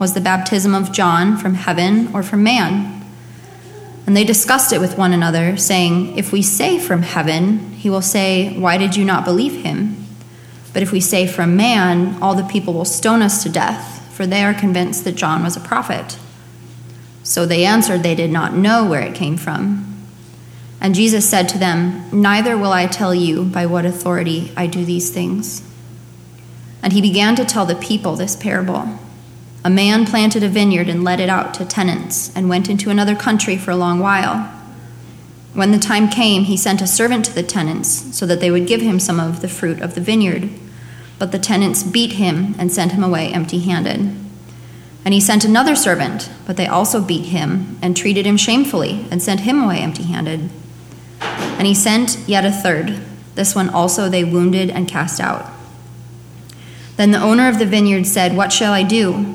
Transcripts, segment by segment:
Was the baptism of John from heaven or from man? And they discussed it with one another, saying, If we say from heaven, he will say, Why did you not believe him? But if we say from man, all the people will stone us to death, for they are convinced that John was a prophet. So they answered they did not know where it came from. And Jesus said to them, Neither will I tell you by what authority I do these things. And he began to tell the people this parable. A man planted a vineyard and let it out to tenants and went into another country for a long while. When the time came, he sent a servant to the tenants so that they would give him some of the fruit of the vineyard. But the tenants beat him and sent him away empty handed. And he sent another servant, but they also beat him and treated him shamefully and sent him away empty handed. And he sent yet a third. This one also they wounded and cast out. Then the owner of the vineyard said, What shall I do?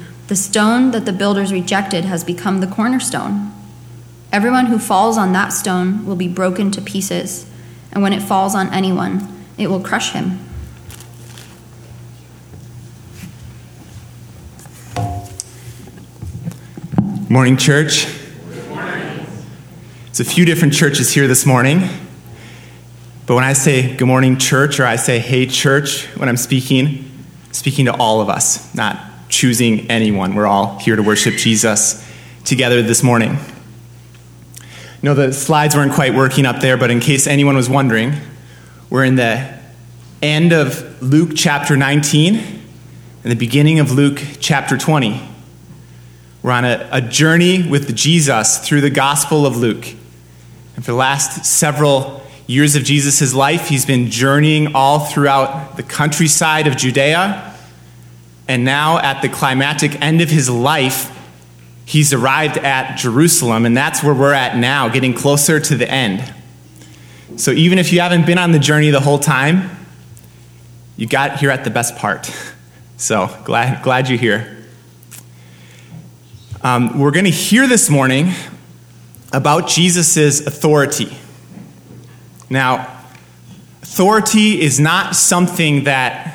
The stone that the builders rejected has become the cornerstone. Everyone who falls on that stone will be broken to pieces, and when it falls on anyone, it will crush him. Morning, church. It's a few different churches here this morning. But when I say good morning, church, or I say hey, church, when I'm speaking, speaking to all of us, not choosing anyone. We're all here to worship Jesus together this morning. No, the slides weren't quite working up there, but in case anyone was wondering, we're in the end of Luke chapter 19 and the beginning of Luke chapter 20. We're on a, a journey with Jesus through the Gospel of Luke. And for the last several years of Jesus' life, he's been journeying all throughout the countryside of Judea and now, at the climactic end of his life, he's arrived at Jerusalem, and that's where we're at now, getting closer to the end. So, even if you haven't been on the journey the whole time, you got here at the best part. So, glad, glad you're here. Um, we're going to hear this morning about Jesus' authority. Now, authority is not something that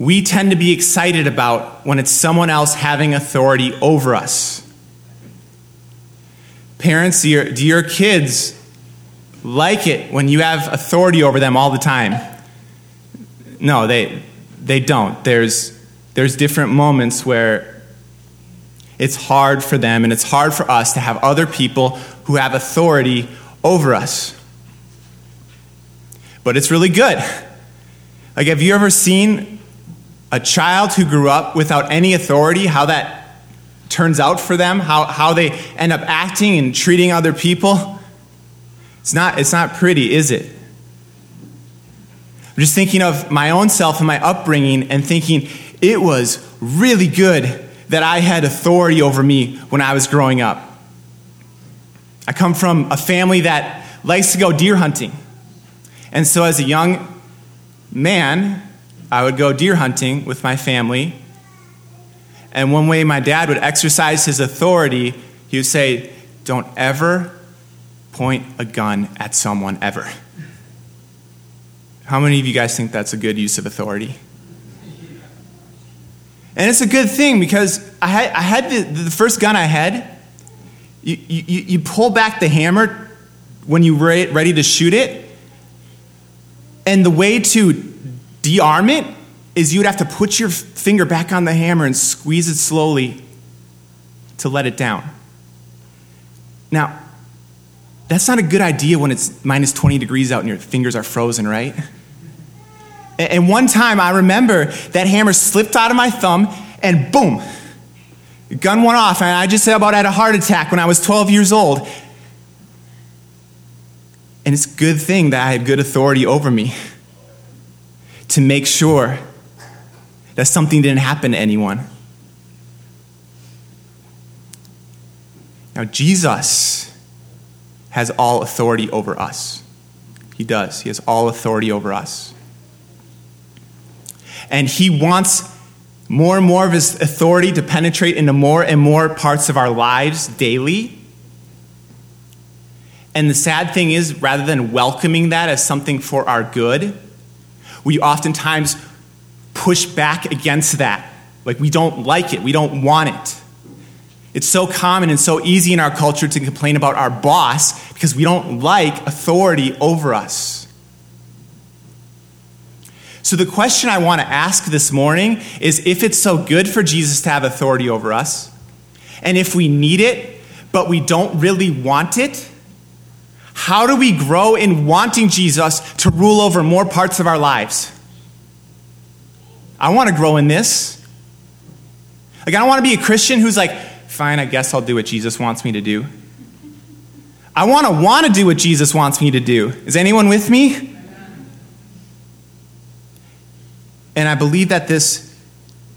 we tend to be excited about when it's someone else having authority over us. Parents, do your, do your kids like it when you have authority over them all the time? No, they, they don't. There's, there's different moments where it's hard for them and it's hard for us to have other people who have authority over us. But it's really good. Like, have you ever seen a child who grew up without any authority, how that turns out for them, how, how they end up acting and treating other people. It's not, it's not pretty, is it? I'm just thinking of my own self and my upbringing and thinking it was really good that I had authority over me when I was growing up. I come from a family that likes to go deer hunting. And so as a young man, I would go deer hunting with my family. And one way my dad would exercise his authority, he would say, Don't ever point a gun at someone, ever. How many of you guys think that's a good use of authority? And it's a good thing because I had, I had the, the first gun I had, you, you, you pull back the hammer when you're ready to shoot it. And the way to De-arm it is you would have to put your finger back on the hammer and squeeze it slowly to let it down. Now, that's not a good idea when it's minus 20 degrees out and your fingers are frozen, right? And one time I remember that hammer slipped out of my thumb and boom, the gun went off. And I just about had a heart attack when I was 12 years old. And it's a good thing that I had good authority over me to make sure that something didn't happen to anyone. Now, Jesus has all authority over us. He does. He has all authority over us. And He wants more and more of His authority to penetrate into more and more parts of our lives daily. And the sad thing is, rather than welcoming that as something for our good, we oftentimes push back against that. Like we don't like it, we don't want it. It's so common and so easy in our culture to complain about our boss because we don't like authority over us. So, the question I want to ask this morning is if it's so good for Jesus to have authority over us, and if we need it, but we don't really want it, how do we grow in wanting Jesus to rule over more parts of our lives? I want to grow in this. Like, I don't want to be a Christian who's like, fine, I guess I'll do what Jesus wants me to do. I want to want to do what Jesus wants me to do. Is anyone with me? And I believe that this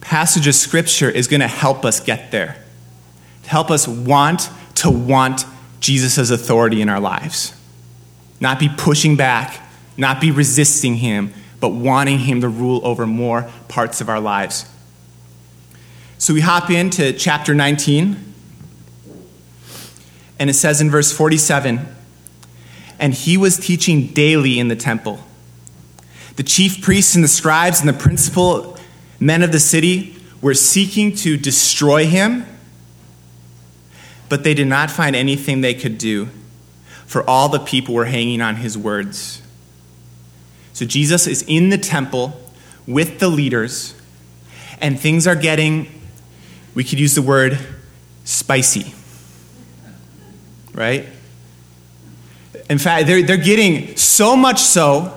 passage of scripture is going to help us get there. To help us want to want Jesus' authority in our lives. Not be pushing back, not be resisting him, but wanting him to rule over more parts of our lives. So we hop into chapter 19, and it says in verse 47 And he was teaching daily in the temple. The chief priests and the scribes and the principal men of the city were seeking to destroy him, but they did not find anything they could do, for all the people were hanging on his words. So Jesus is in the temple with the leaders, and things are getting we could use the word spicy. Right? In fact, they're, they're getting so much so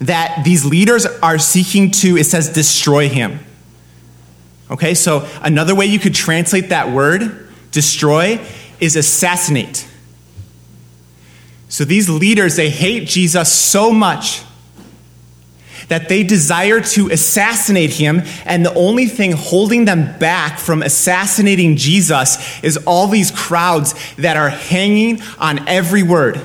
that these leaders are seeking to, it says, destroy him. Okay, so another way you could translate that word, destroy, is assassinate. So these leaders, they hate Jesus so much that they desire to assassinate him, and the only thing holding them back from assassinating Jesus is all these crowds that are hanging on every word.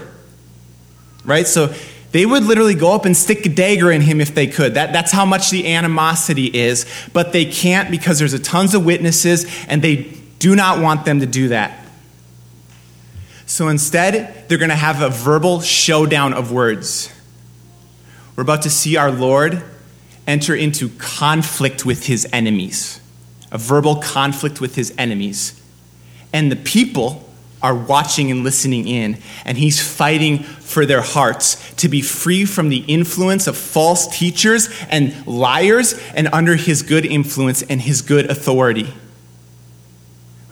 Right? So they would literally go up and stick a dagger in him if they could. That, that's how much the animosity is, but they can't because there's a tons of witnesses, and they do not want them to do that. So instead, they're going to have a verbal showdown of words. We're about to see our Lord enter into conflict with his enemies, a verbal conflict with his enemies. And the people are watching and listening in, and he's fighting for their hearts to be free from the influence of false teachers and liars and under his good influence and his good authority.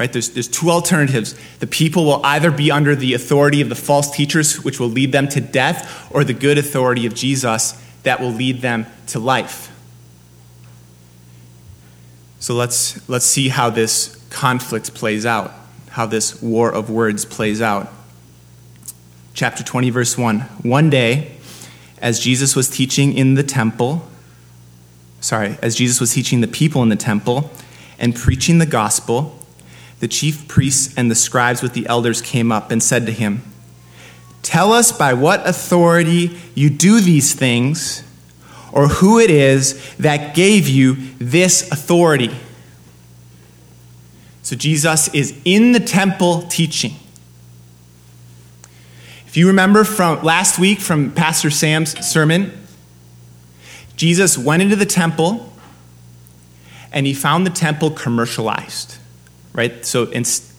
Right? There's, there's two alternatives. The people will either be under the authority of the false teachers, which will lead them to death, or the good authority of Jesus that will lead them to life. So let's, let's see how this conflict plays out, how this war of words plays out. Chapter 20, verse 1. One day, as Jesus was teaching in the temple, sorry, as Jesus was teaching the people in the temple and preaching the gospel, the chief priests and the scribes with the elders came up and said to him, Tell us by what authority you do these things, or who it is that gave you this authority. So Jesus is in the temple teaching. If you remember from last week from Pastor Sam's sermon, Jesus went into the temple and he found the temple commercialized right? So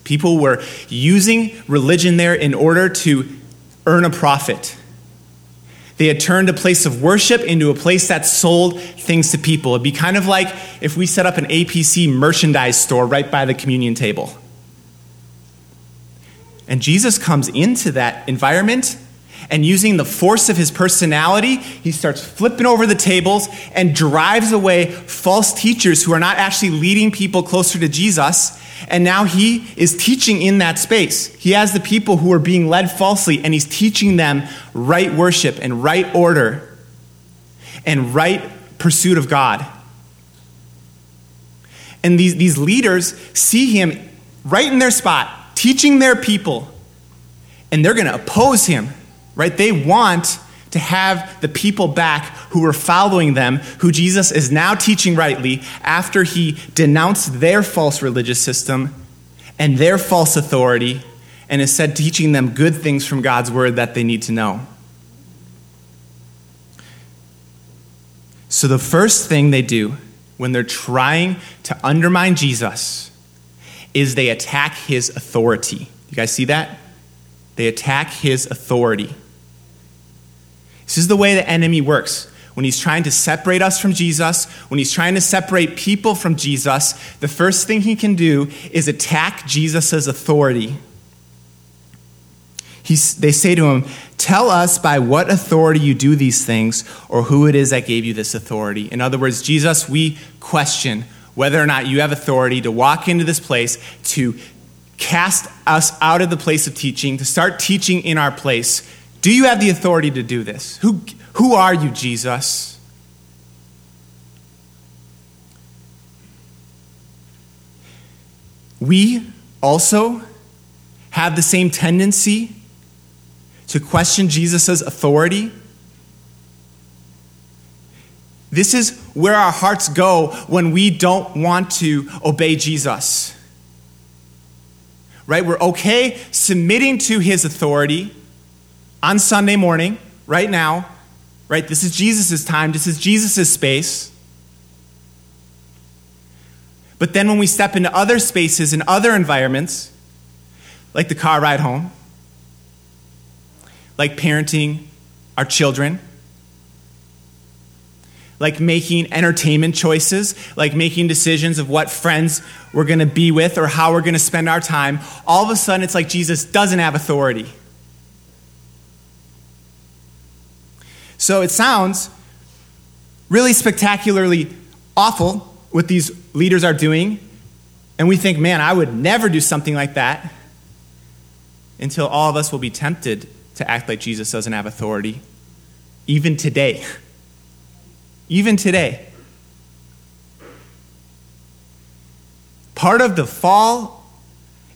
people were using religion there in order to earn a profit. They had turned a place of worship into a place that sold things to people. It'd be kind of like if we set up an APC merchandise store right by the communion table. And Jesus comes into that environment and using the force of his personality, he starts flipping over the tables and drives away false teachers who are not actually leading people closer to Jesus. And now he is teaching in that space. He has the people who are being led falsely, and he's teaching them right worship and right order and right pursuit of God. And these, these leaders see him right in their spot teaching their people, and they're going to oppose him, right? They want to have the people back who were following them, who Jesus is now teaching rightly after he denounced their false religious system and their false authority and is said teaching them good things from God's word that they need to know. So, the first thing they do when they're trying to undermine Jesus is they attack his authority. You guys see that? They attack his authority. This is the way the enemy works. When he's trying to separate us from Jesus, when he's trying to separate people from Jesus, the first thing he can do is attack Jesus' authority. He's, they say to him, Tell us by what authority you do these things, or who it is that gave you this authority. In other words, Jesus, we question whether or not you have authority to walk into this place, to cast us out of the place of teaching, to start teaching in our place. Do you have the authority to do this? Who, who are you, Jesus? We also have the same tendency to question Jesus' authority. This is where our hearts go when we don't want to obey Jesus. Right? We're okay submitting to his authority on Sunday morning, right now. Right? This is Jesus' time, this is Jesus' space. But then when we step into other spaces and other environments, like the car ride home, like parenting our children, like making entertainment choices, like making decisions of what friends we're going to be with or how we're going to spend our time, all of a sudden it's like Jesus doesn't have authority. So it sounds really spectacularly awful what these leaders are doing, and we think, man, I would never do something like that until all of us will be tempted to act like Jesus doesn't have authority, even today. Even today. Part of the fall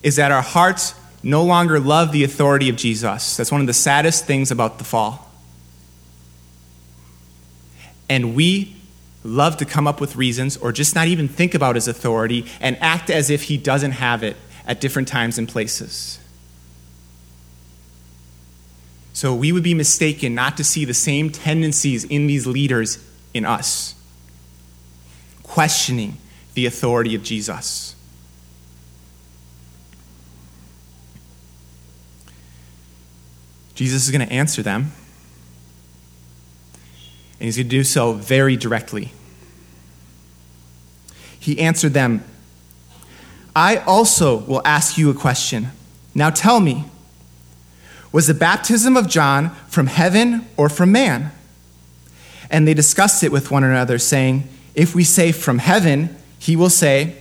is that our hearts no longer love the authority of Jesus. That's one of the saddest things about the fall. And we love to come up with reasons or just not even think about his authority and act as if he doesn't have it at different times and places. So we would be mistaken not to see the same tendencies in these leaders in us, questioning the authority of Jesus. Jesus is going to answer them, and he's going to do so very directly. He answered them, I also will ask you a question. Now tell me, was the baptism of John from heaven or from man? And they discussed it with one another, saying, If we say from heaven, he will say,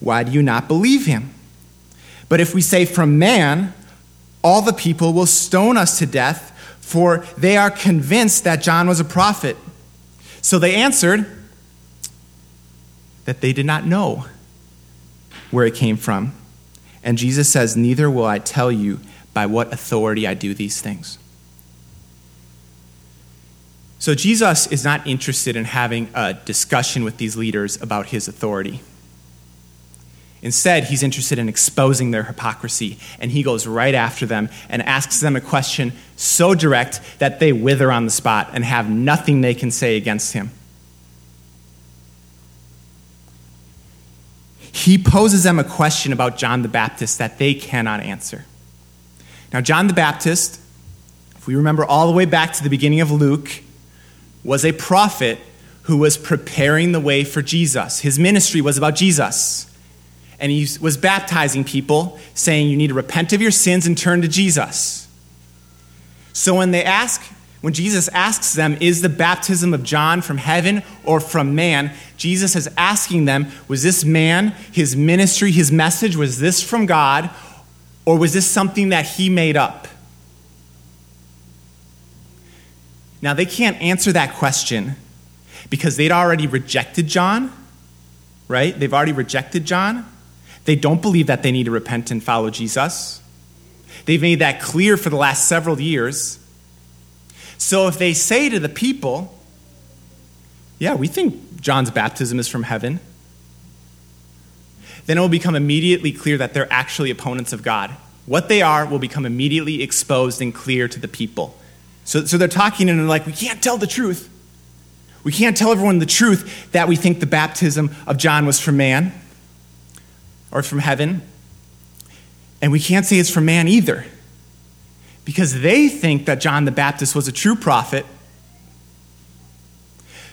Why do you not believe him? But if we say from man, all the people will stone us to death, for they are convinced that John was a prophet. So they answered that they did not know where it came from. And Jesus says, Neither will I tell you by what authority I do these things. So, Jesus is not interested in having a discussion with these leaders about his authority. Instead, he's interested in exposing their hypocrisy, and he goes right after them and asks them a question so direct that they wither on the spot and have nothing they can say against him. He poses them a question about John the Baptist that they cannot answer. Now, John the Baptist, if we remember all the way back to the beginning of Luke, was a prophet who was preparing the way for Jesus. His ministry was about Jesus. And he was baptizing people, saying, You need to repent of your sins and turn to Jesus. So when they ask, when Jesus asks them, Is the baptism of John from heaven or from man? Jesus is asking them, Was this man, his ministry, his message, was this from God or was this something that he made up? Now, they can't answer that question because they'd already rejected John, right? They've already rejected John. They don't believe that they need to repent and follow Jesus. They've made that clear for the last several years. So if they say to the people, yeah, we think John's baptism is from heaven, then it will become immediately clear that they're actually opponents of God. What they are will become immediately exposed and clear to the people. So, so they're talking and they're like, we can't tell the truth. We can't tell everyone the truth that we think the baptism of John was from man or from heaven. And we can't say it's from man either. Because they think that John the Baptist was a true prophet.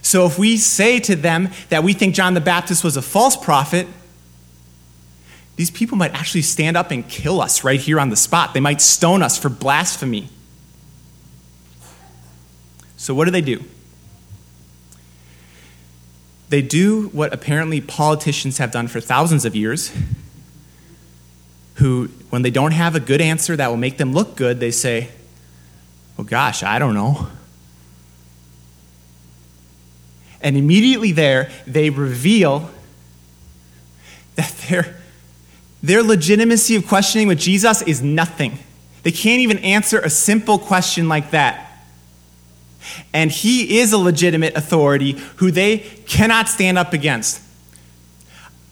So if we say to them that we think John the Baptist was a false prophet, these people might actually stand up and kill us right here on the spot. They might stone us for blasphemy. So, what do they do? They do what apparently politicians have done for thousands of years, who, when they don't have a good answer that will make them look good, they say, Well, gosh, I don't know. And immediately there, they reveal that their, their legitimacy of questioning with Jesus is nothing. They can't even answer a simple question like that. And he is a legitimate authority who they cannot stand up against.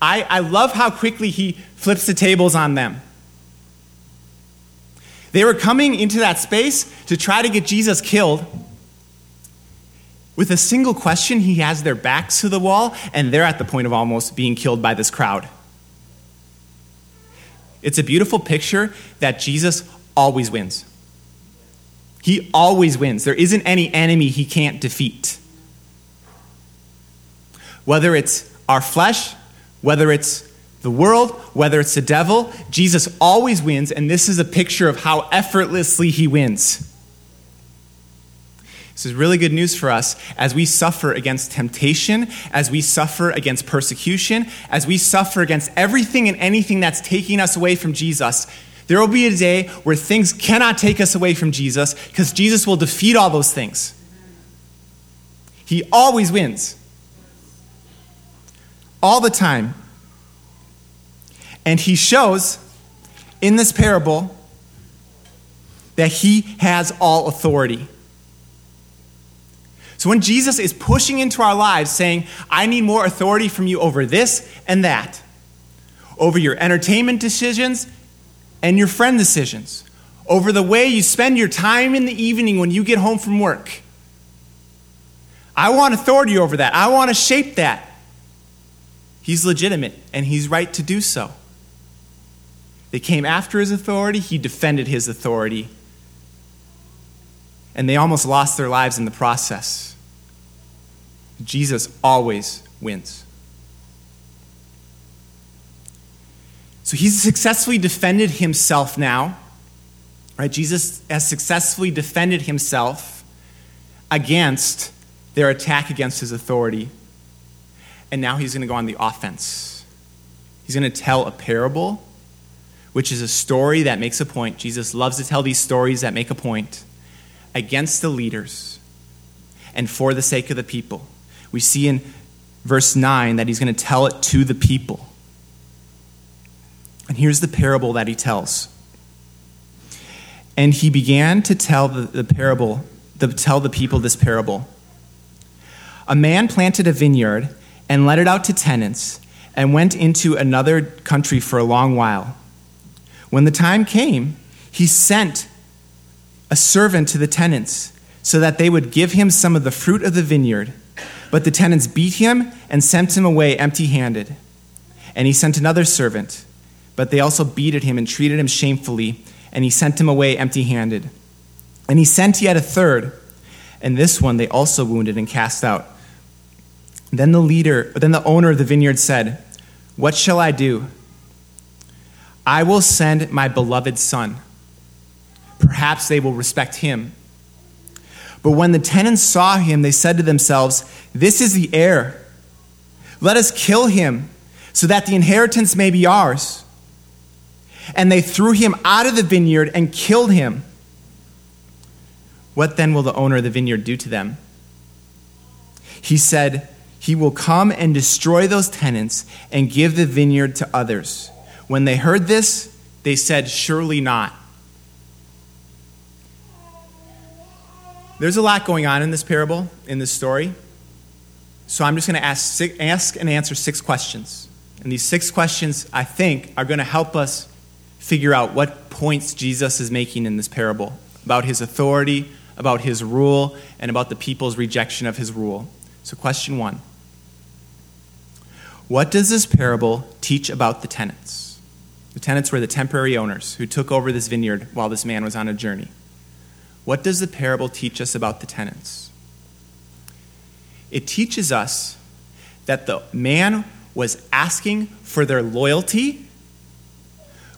I, I love how quickly he flips the tables on them. They were coming into that space to try to get Jesus killed. With a single question, he has their backs to the wall, and they're at the point of almost being killed by this crowd. It's a beautiful picture that Jesus always wins. He always wins. There isn't any enemy he can't defeat. Whether it's our flesh, whether it's the world, whether it's the devil, Jesus always wins, and this is a picture of how effortlessly he wins. This is really good news for us as we suffer against temptation, as we suffer against persecution, as we suffer against everything and anything that's taking us away from Jesus. There will be a day where things cannot take us away from Jesus because Jesus will defeat all those things. He always wins. All the time. And he shows in this parable that he has all authority. So when Jesus is pushing into our lives saying, I need more authority from you over this and that, over your entertainment decisions and your friend decisions, over the way you spend your time in the evening when you get home from work. I want authority over that. I want to shape that. He's legitimate and he's right to do so. They came after his authority, he defended his authority. And they almost lost their lives in the process. Jesus always wins. So he's successfully defended himself now. Right? Jesus has successfully defended himself against their attack against his authority. And now he's going to go on the offense. He's going to tell a parable, which is a story that makes a point. Jesus loves to tell these stories that make a point against the leaders and for the sake of the people. We see in verse 9 that he's going to tell it to the people. And here's the parable that he tells. And he began to tell the, the parable, the, tell the people this parable. A man planted a vineyard and let it out to tenants and went into another country for a long while. When the time came, he sent a servant to the tenants so that they would give him some of the fruit of the vineyard. But the tenants beat him and sent him away empty handed. And he sent another servant but they also beat at him and treated him shamefully, and he sent him away empty handed. And he sent yet a third, and this one they also wounded and cast out. Then the leader, then the owner of the vineyard said, What shall I do? I will send my beloved son. Perhaps they will respect him. But when the tenants saw him, they said to themselves, This is the heir. Let us kill him, so that the inheritance may be ours and they threw him out of the vineyard and killed him. What then will the owner of the vineyard do to them? He said, He will come and destroy those tenants and give the vineyard to others. when they heard this, they said, Surely not. There's a lot going on in this parable, in this story. So I'm just going to ask, ask and answer six questions. And these six questions, I think, are going to help us figure out what points Jesus is making in this parable about his authority, about his rule, and about the people's rejection of his rule. So, question one What does this parable teach about the tenants? The tenants were the temporary owners who took over this vineyard while this man was on a journey. What does the parable teach us about the tenants? It teaches us that the man was asking for their loyalty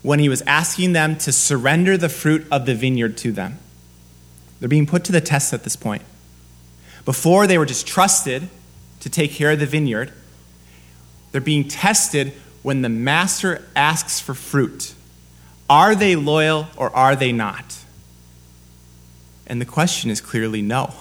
when he was asking them to surrender the fruit of the vineyard to them. They're being put to the test at this point. Before, they were just trusted to take care of the vineyard. They're being tested when the master asks for fruit. Are they loyal or are they not? And the question is clearly no.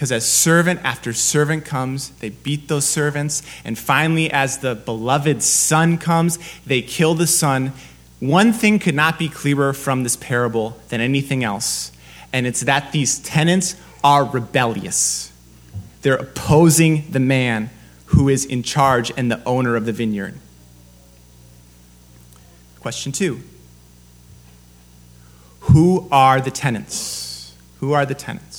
Because as servant after servant comes, they beat those servants. And finally, as the beloved son comes, they kill the son. One thing could not be clearer from this parable than anything else, and it's that these tenants are rebellious. They're opposing the man who is in charge and the owner of the vineyard. Question two Who are the tenants? Who are the tenants?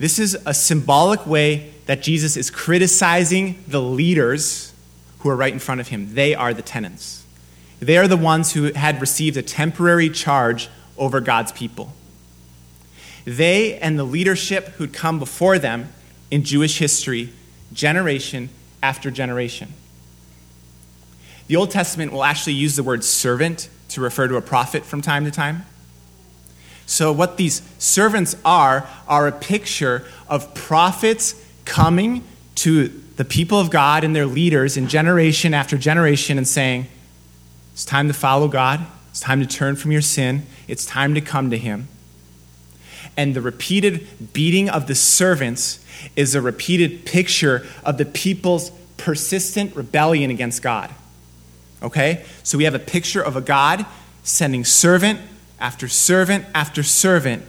This is a symbolic way that Jesus is criticizing the leaders who are right in front of him. They are the tenants. They are the ones who had received a temporary charge over God's people. They and the leadership who'd come before them in Jewish history, generation after generation. The Old Testament will actually use the word servant to refer to a prophet from time to time. So, what these servants are, are a picture of prophets coming to the people of God and their leaders in generation after generation and saying, It's time to follow God. It's time to turn from your sin. It's time to come to Him. And the repeated beating of the servants is a repeated picture of the people's persistent rebellion against God. Okay? So we have a picture of a God sending servant after servant after servant,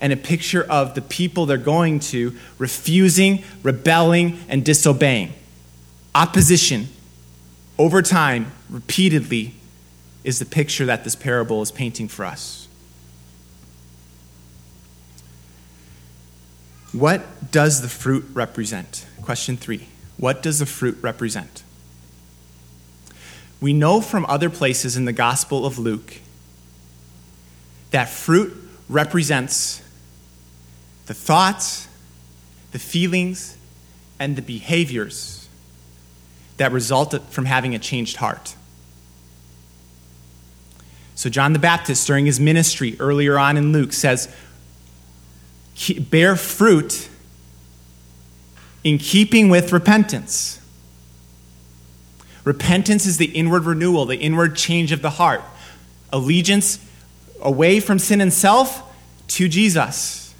and a picture of the people they're going to refusing, rebelling, and disobeying. Opposition, over time, repeatedly, is the picture that this parable is painting for us. What does the fruit represent? Question three. What does the fruit represent? We know from other places in the Gospel of Luke that fruit represents the thoughts, the feelings, and the behaviors that result from having a changed heart. So, John the Baptist, during his ministry earlier on in Luke, says, Bear fruit in keeping with repentance. Repentance is the inward renewal, the inward change of the heart. Allegiance away from sin and self to Jesus.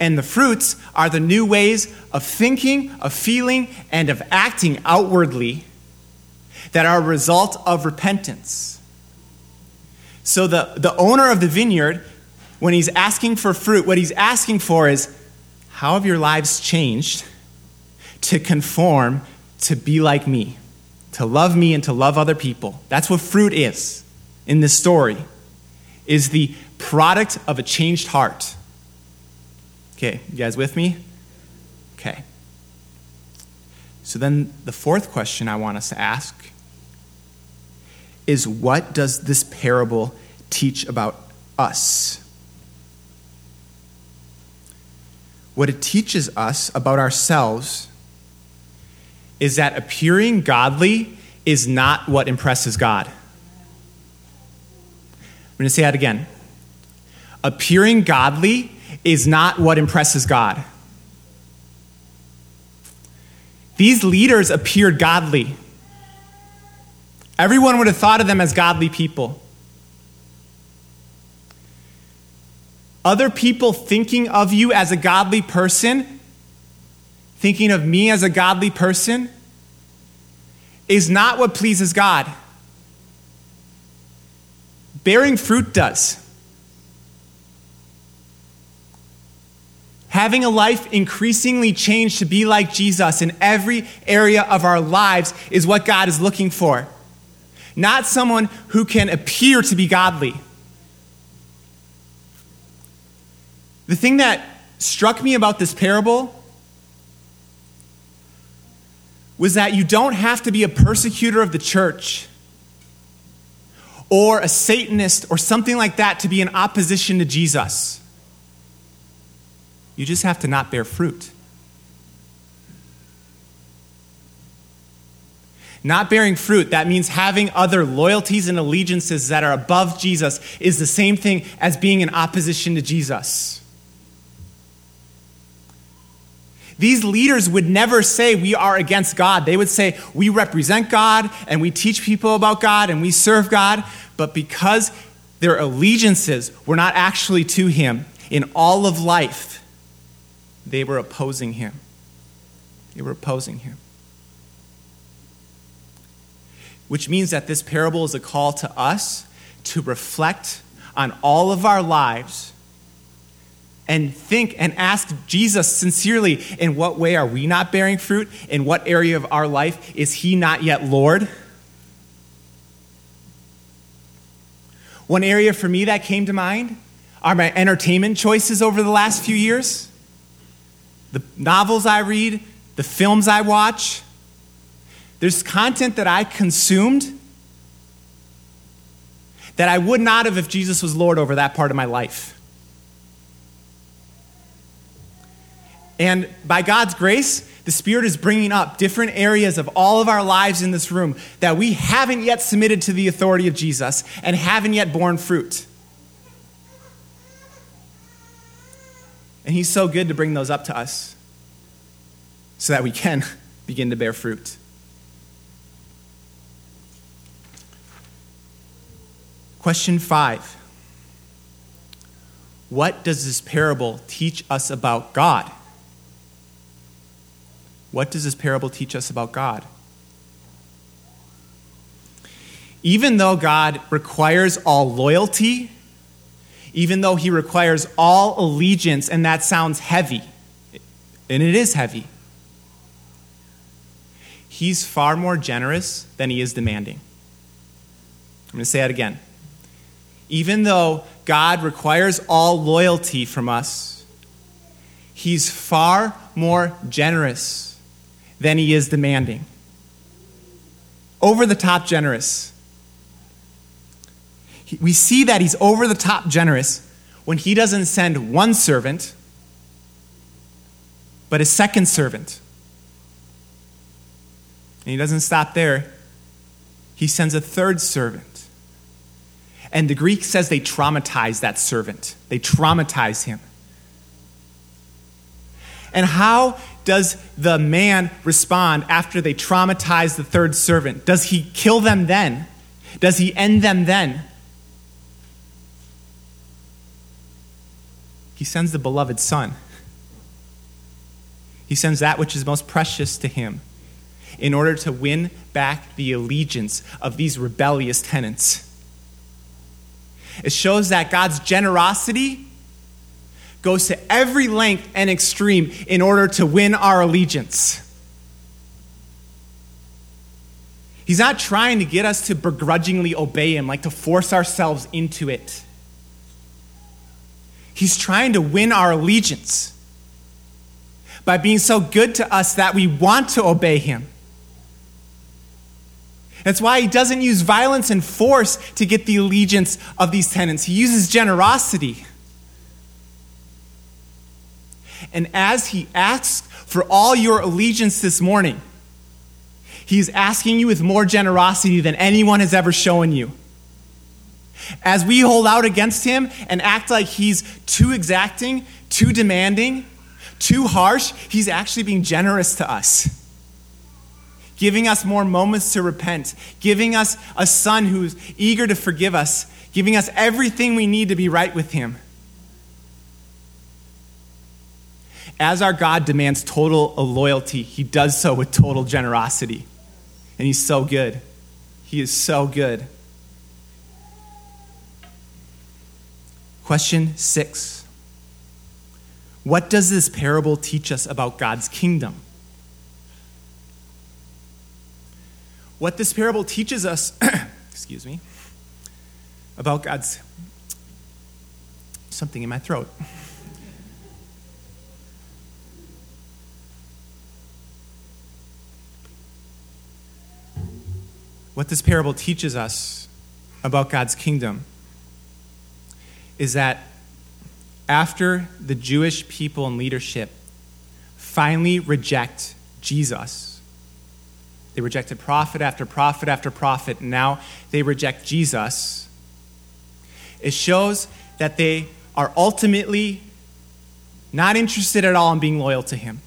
And the fruits are the new ways of thinking, of feeling, and of acting outwardly that are a result of repentance. So the, the owner of the vineyard, when he's asking for fruit, what he's asking for is how have your lives changed to conform to be like me, to love me and to love other people? That's what fruit is in this story is the product of a changed heart. Okay, you guys with me? Okay. So then the fourth question I want us to ask is what does this parable teach about us? What it teaches us about ourselves is that appearing godly is not what impresses God. I'm going to say that again. Appearing godly is not what impresses God. These leaders appeared godly. Everyone would have thought of them as godly people. Other people thinking of you as a godly person, thinking of me as a godly person, is not what pleases God. Bearing fruit does. Having a life increasingly changed to be like Jesus in every area of our lives is what God is looking for. Not someone who can appear to be godly. The thing that struck me about this parable was that you don't have to be a persecutor of the church or a Satanist or something like that to be in opposition to Jesus. You just have to not bear fruit. Not bearing fruit, that means having other loyalties and allegiances that are above Jesus, is the same thing as being in opposition to Jesus. These leaders would never say we are against God. They would say we represent God and we teach people about God and we serve God. But because their allegiances were not actually to Him in all of life, they were opposing Him. They were opposing Him. Which means that this parable is a call to us to reflect on all of our lives and think and ask Jesus sincerely in what way are we not bearing fruit? In what area of our life is He not yet Lord? One area for me that came to mind are my entertainment choices over the last few years. The novels I read, the films I watch. There's content that I consumed that I would not have if Jesus was Lord over that part of my life. And by God's grace, the Spirit is bringing up different areas of all of our lives in this room that we haven't yet submitted to the authority of Jesus and haven't yet borne fruit. And He's so good to bring those up to us so that we can begin to bear fruit. Question five What does this parable teach us about God? What does this parable teach us about God? Even though God requires all loyalty, even though he requires all allegiance, and that sounds heavy, and it is heavy, he's far more generous than he is demanding. I'm going to say that again. Even though God requires all loyalty from us, he's far more generous than he is demanding. Over the top generous. We see that he's over the top generous when he doesn't send one servant, but a second servant. And he doesn't stop there, he sends a third servant. And the Greek says they traumatize that servant, they traumatize him. And how does the man respond after they traumatize the third servant? Does he kill them then? Does he end them then? He sends the beloved son. He sends that which is most precious to him in order to win back the allegiance of these rebellious tenants. It shows that God's generosity goes to every length and extreme in order to win our allegiance. He's not trying to get us to begrudgingly obey him, like to force ourselves into it. He's trying to win our allegiance by being so good to us that we want to obey him. That's why he doesn't use violence and force to get the allegiance of these tenants. He uses generosity. And as he asks for all your allegiance this morning, he's asking you with more generosity than anyone has ever shown you. As we hold out against him and act like he's too exacting, too demanding, too harsh, he's actually being generous to us. Giving us more moments to repent, giving us a son who's eager to forgive us, giving us everything we need to be right with him. As our God demands total loyalty, he does so with total generosity. And he's so good. He is so good. Question six What does this parable teach us about God's kingdom? What this parable teaches us, excuse me, about God's something in my throat. What this parable teaches us about God's kingdom is that after the Jewish people and leadership finally reject Jesus, they rejected prophet after prophet after prophet, and now they reject Jesus. It shows that they are ultimately not interested at all in being loyal to Him.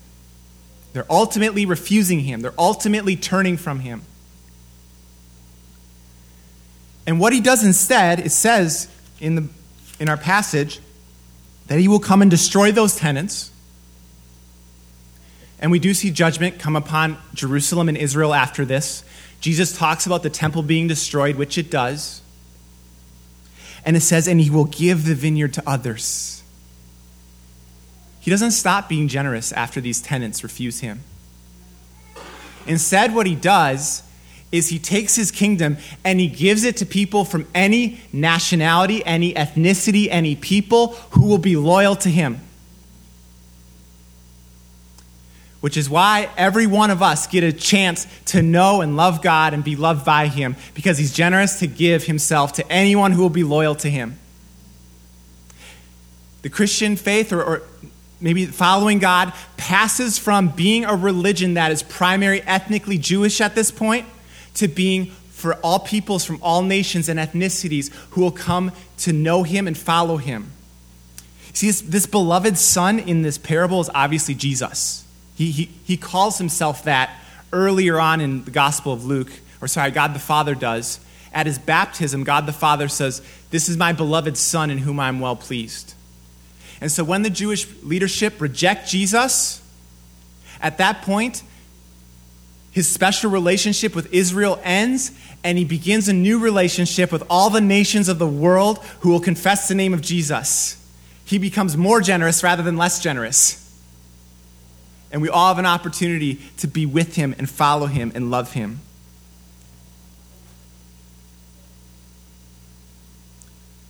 They're ultimately refusing Him, they're ultimately turning from Him. And what He does instead, it says in, the, in our passage, that He will come and destroy those tenants. And we do see judgment come upon Jerusalem and Israel after this. Jesus talks about the temple being destroyed, which it does. And it says, and he will give the vineyard to others. He doesn't stop being generous after these tenants refuse him. Instead, what he does is he takes his kingdom and he gives it to people from any nationality, any ethnicity, any people who will be loyal to him. which is why every one of us get a chance to know and love God and be loved by him because he's generous to give himself to anyone who will be loyal to him. The Christian faith, or, or maybe following God, passes from being a religion that is primary ethnically Jewish at this point to being for all peoples from all nations and ethnicities who will come to know him and follow him. See, this, this beloved son in this parable is obviously Jesus. He, he, he calls himself that earlier on in the Gospel of Luke, or sorry, God the Father does. At his baptism, God the Father says, This is my beloved Son in whom I am well pleased. And so when the Jewish leadership reject Jesus, at that point, his special relationship with Israel ends, and he begins a new relationship with all the nations of the world who will confess the name of Jesus. He becomes more generous rather than less generous. And we all have an opportunity to be with him and follow him and love him.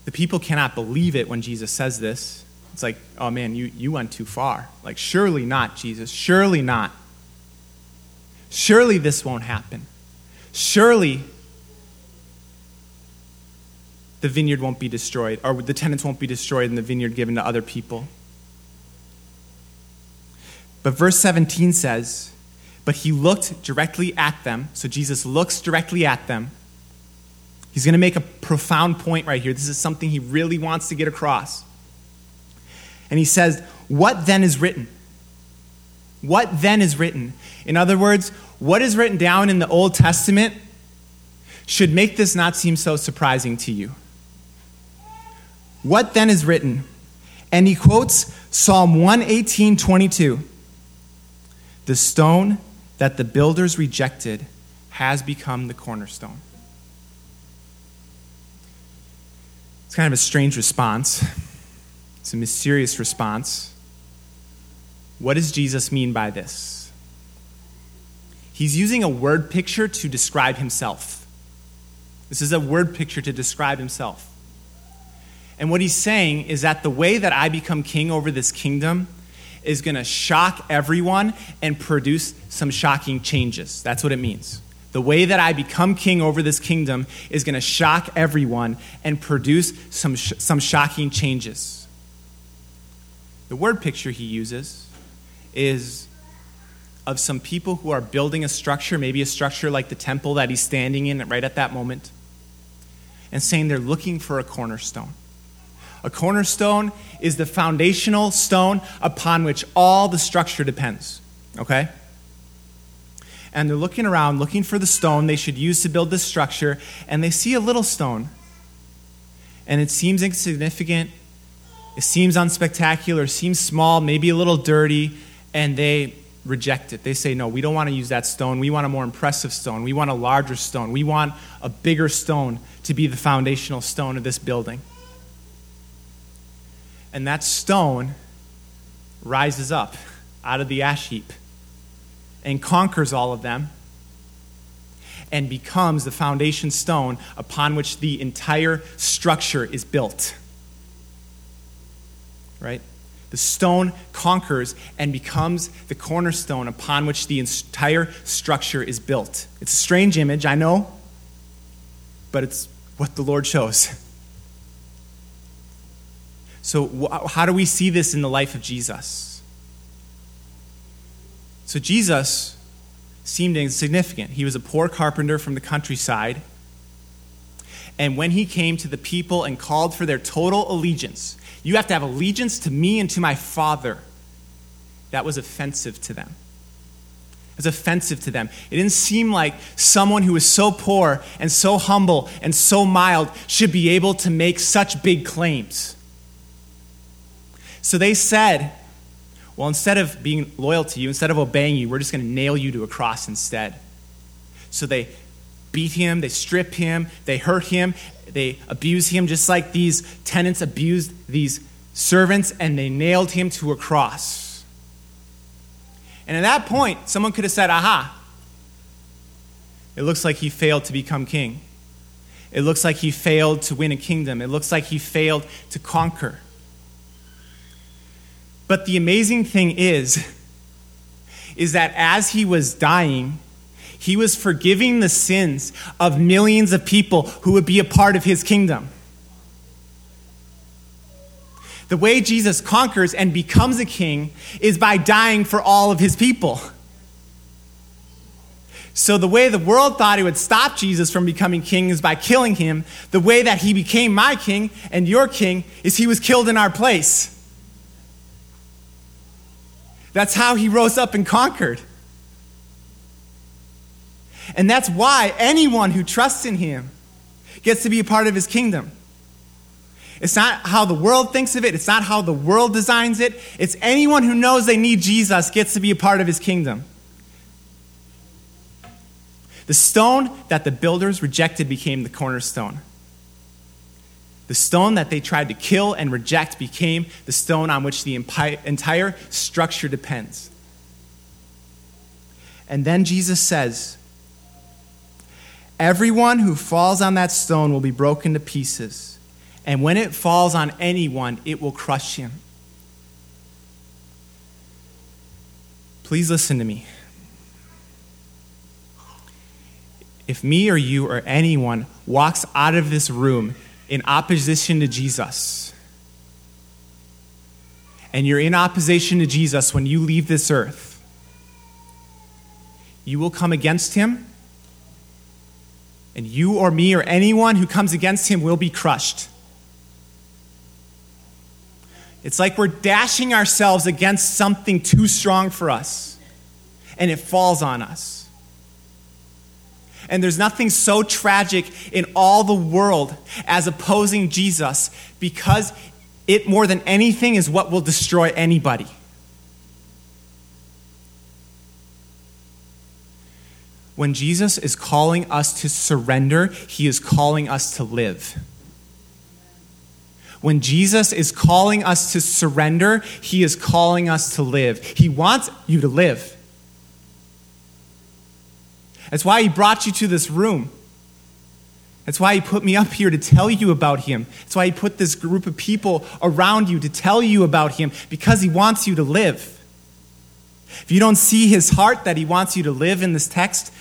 The people cannot believe it when Jesus says this. It's like, oh man, you, you went too far. Like, surely not, Jesus. Surely not. Surely this won't happen. Surely the vineyard won't be destroyed, or the tenants won't be destroyed and the vineyard given to other people. But verse 17 says, But he looked directly at them. So Jesus looks directly at them. He's going to make a profound point right here. This is something he really wants to get across. And he says, What then is written? What then is written? In other words, what is written down in the Old Testament should make this not seem so surprising to you. What then is written? And he quotes Psalm 118 22. The stone that the builders rejected has become the cornerstone. It's kind of a strange response. It's a mysterious response. What does Jesus mean by this? He's using a word picture to describe himself. This is a word picture to describe himself. And what he's saying is that the way that I become king over this kingdom is going to shock everyone and produce some shocking changes. That's what it means. The way that I become king over this kingdom is going to shock everyone and produce some, sh- some shocking changes. The word picture he uses is of some people who are building a structure, maybe a structure like the temple that he's standing in right at that moment, and saying they're looking for a cornerstone. A cornerstone is the foundational stone upon which all the structure depends. Okay? And they're looking around, looking for the stone they should use to build this structure, and they see a little stone. And it seems insignificant, it seems unspectacular, seems small, maybe a little dirty, and they reject it. They say, no, we don't want to use that stone. We want a more impressive stone. We want a larger stone. We want a bigger stone to be the foundational stone of this building. And that stone rises up out of the ash heap and conquers all of them and becomes the foundation stone upon which the entire structure is built. Right? The stone conquers and becomes the cornerstone upon which the entire structure is built. It's a strange image, I know, but it's what the Lord chose. So, how do we see this in the life of Jesus? So, Jesus seemed insignificant. He was a poor carpenter from the countryside. And when he came to the people and called for their total allegiance, you have to have allegiance to me and to my Father. That was offensive to them. It was offensive to them. It didn't seem like someone who was so poor and so humble and so mild should be able to make such big claims. So they said, well, instead of being loyal to you, instead of obeying you, we're just going to nail you to a cross instead. So they beat him, they strip him, they hurt him, they abuse him just like these tenants abused these servants, and they nailed him to a cross. And at that point, someone could have said, Aha, it looks like he failed to become king. It looks like he failed to win a kingdom. It looks like he failed to conquer. But the amazing thing is, is that as he was dying, he was forgiving the sins of millions of people who would be a part of his kingdom. The way Jesus conquers and becomes a king is by dying for all of his people. So, the way the world thought it would stop Jesus from becoming king is by killing him. The way that he became my king and your king is he was killed in our place. That's how he rose up and conquered. And that's why anyone who trusts in him gets to be a part of his kingdom. It's not how the world thinks of it, it's not how the world designs it. It's anyone who knows they need Jesus gets to be a part of his kingdom. The stone that the builders rejected became the cornerstone. The stone that they tried to kill and reject became the stone on which the entire structure depends. And then Jesus says, Everyone who falls on that stone will be broken to pieces, and when it falls on anyone, it will crush him. Please listen to me. If me or you or anyone walks out of this room in opposition to Jesus, and you're in opposition to Jesus when you leave this earth, you will come against him, and you or me or anyone who comes against him will be crushed. It's like we're dashing ourselves against something too strong for us, and it falls on us. And there's nothing so tragic in all the world as opposing Jesus because it, more than anything, is what will destroy anybody. When Jesus is calling us to surrender, he is calling us to live. When Jesus is calling us to surrender, he is calling us to live. He wants you to live. That's why he brought you to this room. That's why he put me up here to tell you about him. That's why he put this group of people around you to tell you about him, because he wants you to live. If you don't see his heart that he wants you to live in this text,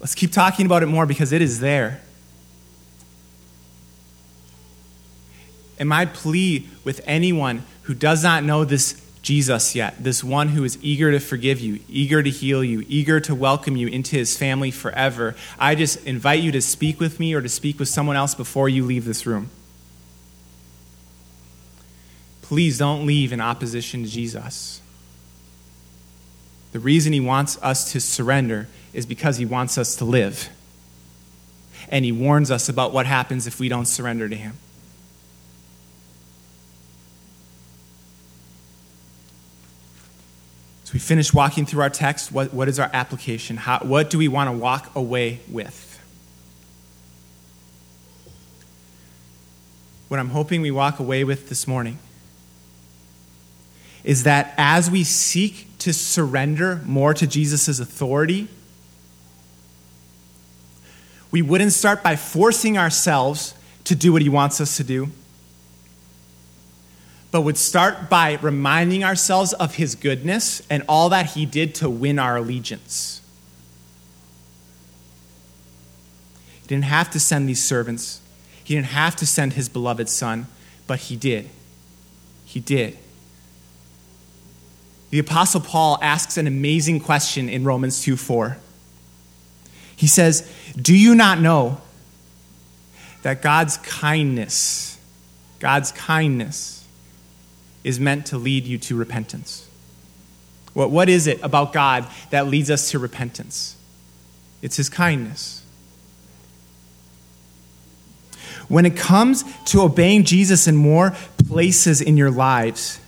let's keep talking about it more because it is there. And my plea with anyone who does not know this Jesus yet, this one who is eager to forgive you, eager to heal you, eager to welcome you into his family forever. I just invite you to speak with me or to speak with someone else before you leave this room. Please don't leave in opposition to Jesus. The reason he wants us to surrender is because he wants us to live. And he warns us about what happens if we don't surrender to him. So we finish walking through our text. What, what is our application? How, what do we want to walk away with? What I'm hoping we walk away with this morning is that as we seek to surrender more to Jesus' authority, we wouldn't start by forcing ourselves to do what he wants us to do, but would start by reminding ourselves of his goodness and all that he did to win our allegiance. He didn't have to send these servants, he didn't have to send his beloved son, but he did. He did. The Apostle Paul asks an amazing question in Romans 2 4. He says, Do you not know that God's kindness, God's kindness, is meant to lead you to repentance? What, what is it about God that leads us to repentance? It's His kindness. When it comes to obeying Jesus in more places in your lives,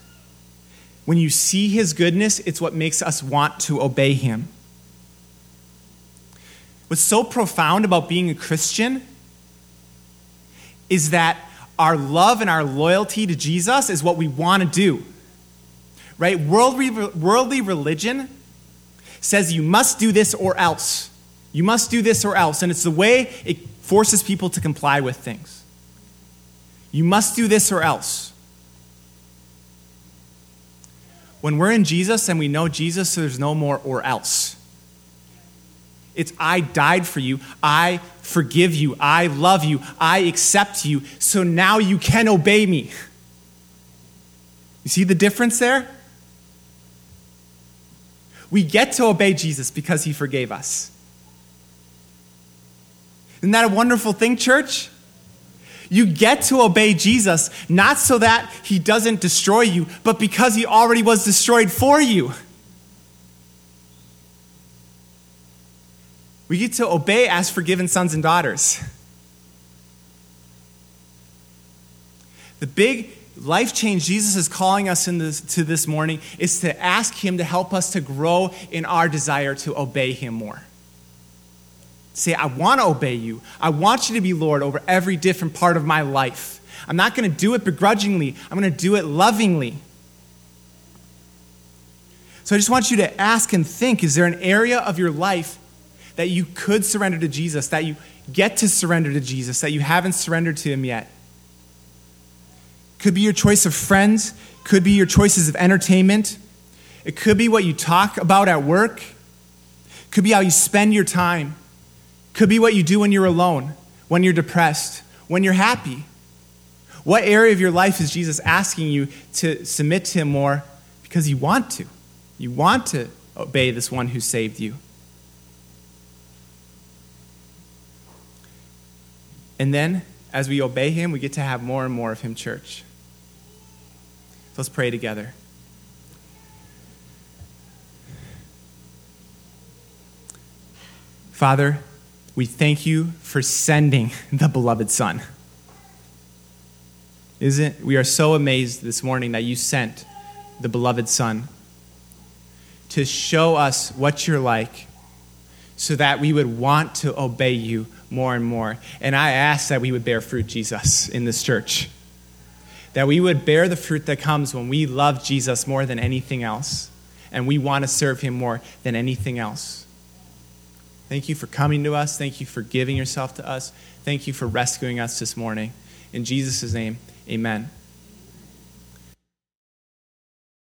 when you see His goodness, it's what makes us want to obey Him. What's so profound about being a Christian is that our love and our loyalty to Jesus is what we want to do. Right? Worldly, worldly religion says you must do this or else. You must do this or else. And it's the way it forces people to comply with things. You must do this or else. When we're in Jesus and we know Jesus, there's no more or else. It's I died for you. I forgive you. I love you. I accept you. So now you can obey me. You see the difference there? We get to obey Jesus because he forgave us. Isn't that a wonderful thing, church? You get to obey Jesus not so that he doesn't destroy you, but because he already was destroyed for you. We get to obey as forgiven sons and daughters. The big life change Jesus is calling us this, to this morning is to ask Him to help us to grow in our desire to obey Him more. Say, I want to obey you. I want you to be Lord over every different part of my life. I'm not going to do it begrudgingly, I'm going to do it lovingly. So I just want you to ask and think is there an area of your life that you could surrender to Jesus, that you get to surrender to Jesus, that you haven't surrendered to Him yet. Could be your choice of friends, could be your choices of entertainment, it could be what you talk about at work, could be how you spend your time, could be what you do when you're alone, when you're depressed, when you're happy. What area of your life is Jesus asking you to submit to Him more because you want to? You want to obey this one who saved you. And then, as we obey Him, we get to have more and more of Him, church. So let's pray together. Father, we thank you for sending the beloved Son. Isn't we are so amazed this morning that you sent the beloved Son to show us what you're like so that we would want to obey you more and more. And I ask that we would bear fruit, Jesus, in this church. That we would bear the fruit that comes when we love Jesus more than anything else, and we want to serve him more than anything else. Thank you for coming to us. Thank you for giving yourself to us. Thank you for rescuing us this morning. In Jesus' name, amen.